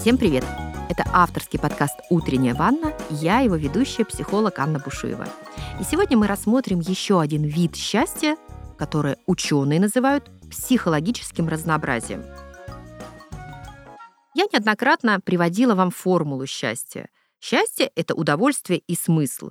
Всем привет! Это авторский подкаст «Утренняя ванна». Я его ведущая, психолог Анна Бушуева. И сегодня мы рассмотрим еще один вид счастья, который ученые называют психологическим разнообразием. Я неоднократно приводила вам формулу счастья. Счастье — это удовольствие и смысл.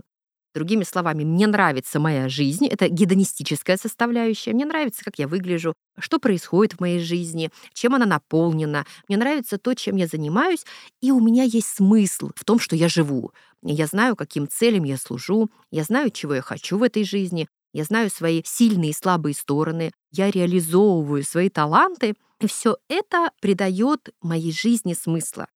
Другими словами, мне нравится моя жизнь, это гедонистическая составляющая, мне нравится, как я выгляжу, что происходит в моей жизни, чем она наполнена, мне нравится то, чем я занимаюсь, и у меня есть смысл в том, что я живу. Я знаю, каким целям я служу, я знаю, чего я хочу в этой жизни, я знаю свои сильные и слабые стороны, я реализовываю свои таланты, и все это придает моей жизни смысла.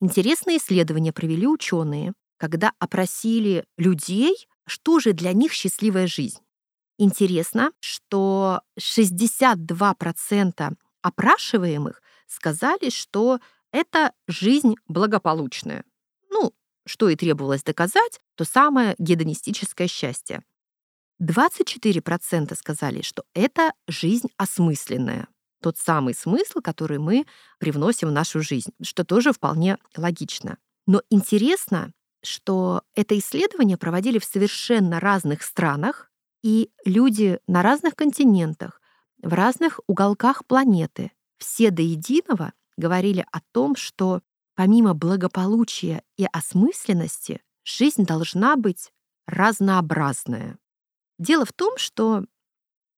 Интересные исследования провели ученые, когда опросили людей, что же для них счастливая жизнь. Интересно, что 62% опрашиваемых сказали, что это жизнь благополучная. Ну, что и требовалось доказать, то самое гедонистическое счастье. 24% сказали, что это жизнь осмысленная. Тот самый смысл, который мы привносим в нашу жизнь, что тоже вполне логично. Но интересно, что это исследование проводили в совершенно разных странах, и люди на разных континентах, в разных уголках планеты, все до единого говорили о том, что помимо благополучия и осмысленности, жизнь должна быть разнообразная. Дело в том, что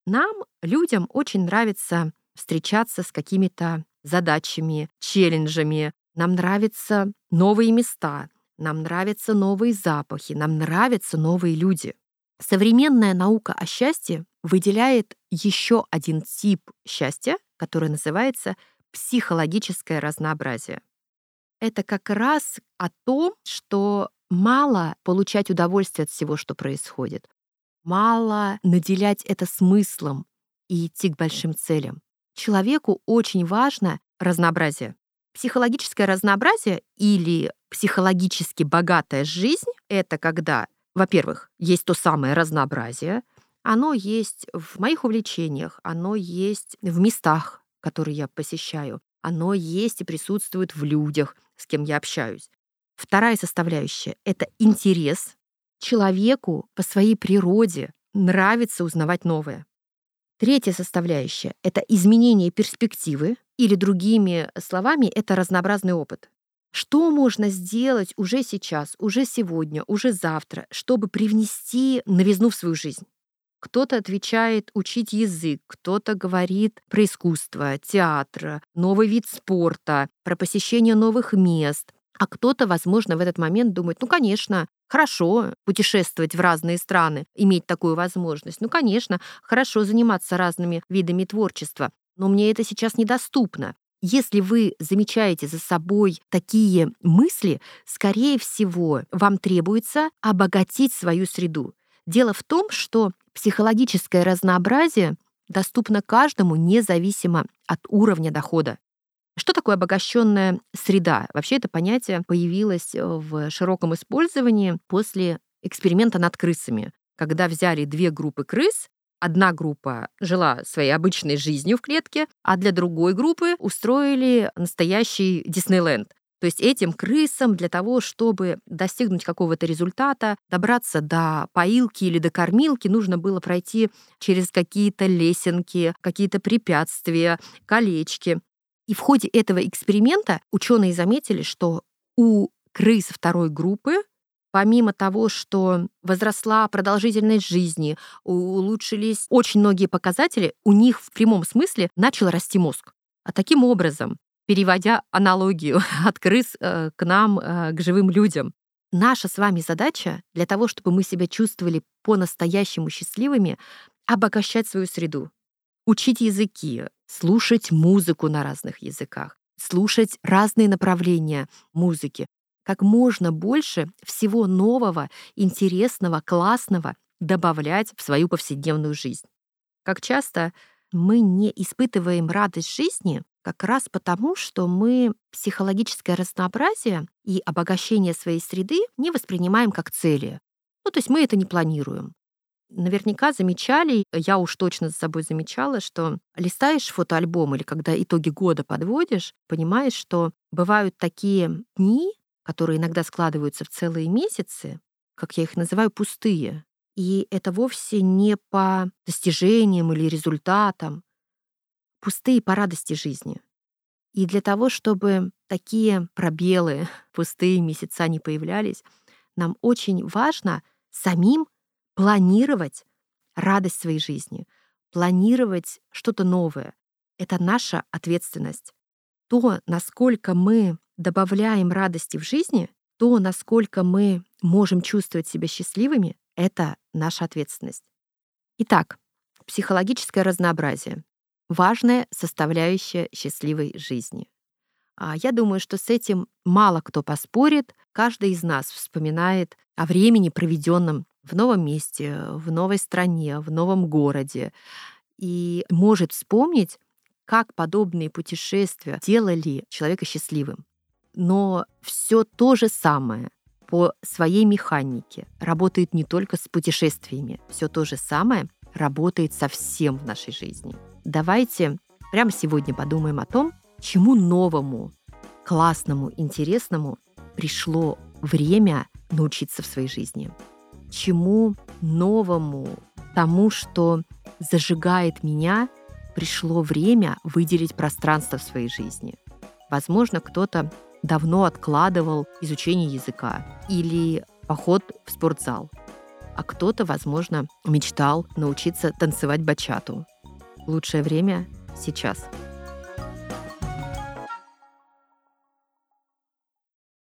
нам, людям, очень нравится встречаться с какими-то задачами, челленджами. Нам нравятся новые места, нам нравятся новые запахи, нам нравятся новые люди. Современная наука о счастье выделяет еще один тип счастья, который называется психологическое разнообразие. Это как раз о том, что мало получать удовольствие от всего, что происходит, мало наделять это смыслом и идти к большим целям. Человеку очень важно разнообразие. Психологическое разнообразие или психологически богатая жизнь — это когда, во-первых, есть то самое разнообразие, оно есть в моих увлечениях, оно есть в местах, которые я посещаю, оно есть и присутствует в людях, с кем я общаюсь. Вторая составляющая — это интерес. Человеку по своей природе нравится узнавать новое. Третья составляющая — это изменение перспективы, или другими словами, это разнообразный опыт. Что можно сделать уже сейчас, уже сегодня, уже завтра, чтобы привнести новизну в свою жизнь? Кто-то отвечает учить язык, кто-то говорит про искусство, театр, новый вид спорта, про посещение новых мест, а кто-то, возможно, в этот момент думает, ну, конечно, хорошо путешествовать в разные страны, иметь такую возможность. Ну, конечно, хорошо заниматься разными видами творчества, но мне это сейчас недоступно. Если вы замечаете за собой такие мысли, скорее всего, вам требуется обогатить свою среду. Дело в том, что психологическое разнообразие доступно каждому независимо от уровня дохода. Что такое обогащенная среда? Вообще это понятие появилось э, в широком использовании после эксперимента над крысами, когда взяли две группы крыс, одна группа жила своей обычной жизнью в клетке, а для другой группы устроили настоящий Диснейленд. То есть этим крысам для того, чтобы достигнуть какого-то результата, добраться до поилки или до кормилки, нужно было пройти через какие-то лесенки, какие-то препятствия, колечки. И в ходе этого эксперимента ученые заметили, что у крыс второй группы Помимо того, что возросла продолжительность жизни, улучшились очень многие показатели, у них в прямом смысле начал расти мозг. А таким образом, переводя аналогию от крыс э, к нам, э, к живым людям, наша с вами задача для того, чтобы мы себя чувствовали по-настоящему счастливыми, обогащать свою среду, учить языки, слушать музыку на разных языках, слушать разные направления музыки, как можно больше всего нового, интересного, классного добавлять в свою повседневную жизнь. Как часто мы не испытываем радость жизни как раз потому, что мы психологическое разнообразие и обогащение своей среды не воспринимаем как цели. Ну, то есть мы это не планируем. наверняка замечали, я уж точно за собой замечала, что листаешь фотоальбом или когда итоги года подводишь, понимаешь, что бывают такие дни, которые иногда складываются в целые месяцы, как я их называю, пустые. И это вовсе не по достижениям или результатам, пустые по радости жизни. И для того, чтобы такие пробелы, пустые месяца не появлялись, нам очень важно самим планировать радость своей жизни, планировать что-то новое. Это наша ответственность. То, насколько мы добавляем радости в жизни, то, насколько мы можем чувствовать себя счастливыми, это наша ответственность. Итак, психологическое разнообразие — важная составляющая счастливой жизни. А я думаю, что с этим мало кто поспорит. Каждый из нас вспоминает о времени, проведенном в новом месте, в новой стране, в новом городе, и может вспомнить, как подобные путешествия делали человека счастливым. Но все то же самое по своей механике работает не только с путешествиями, все то же самое работает со всем в нашей жизни. Давайте прямо сегодня подумаем о том, чему новому, классному, интересному пришло время научиться в своей жизни чему новому, тому, что зажигает меня, пришло время выделить пространство в своей жизни. Возможно, кто-то давно откладывал изучение языка или поход в спортзал, а кто-то, возможно, мечтал научиться танцевать бачату. Лучшее время сейчас.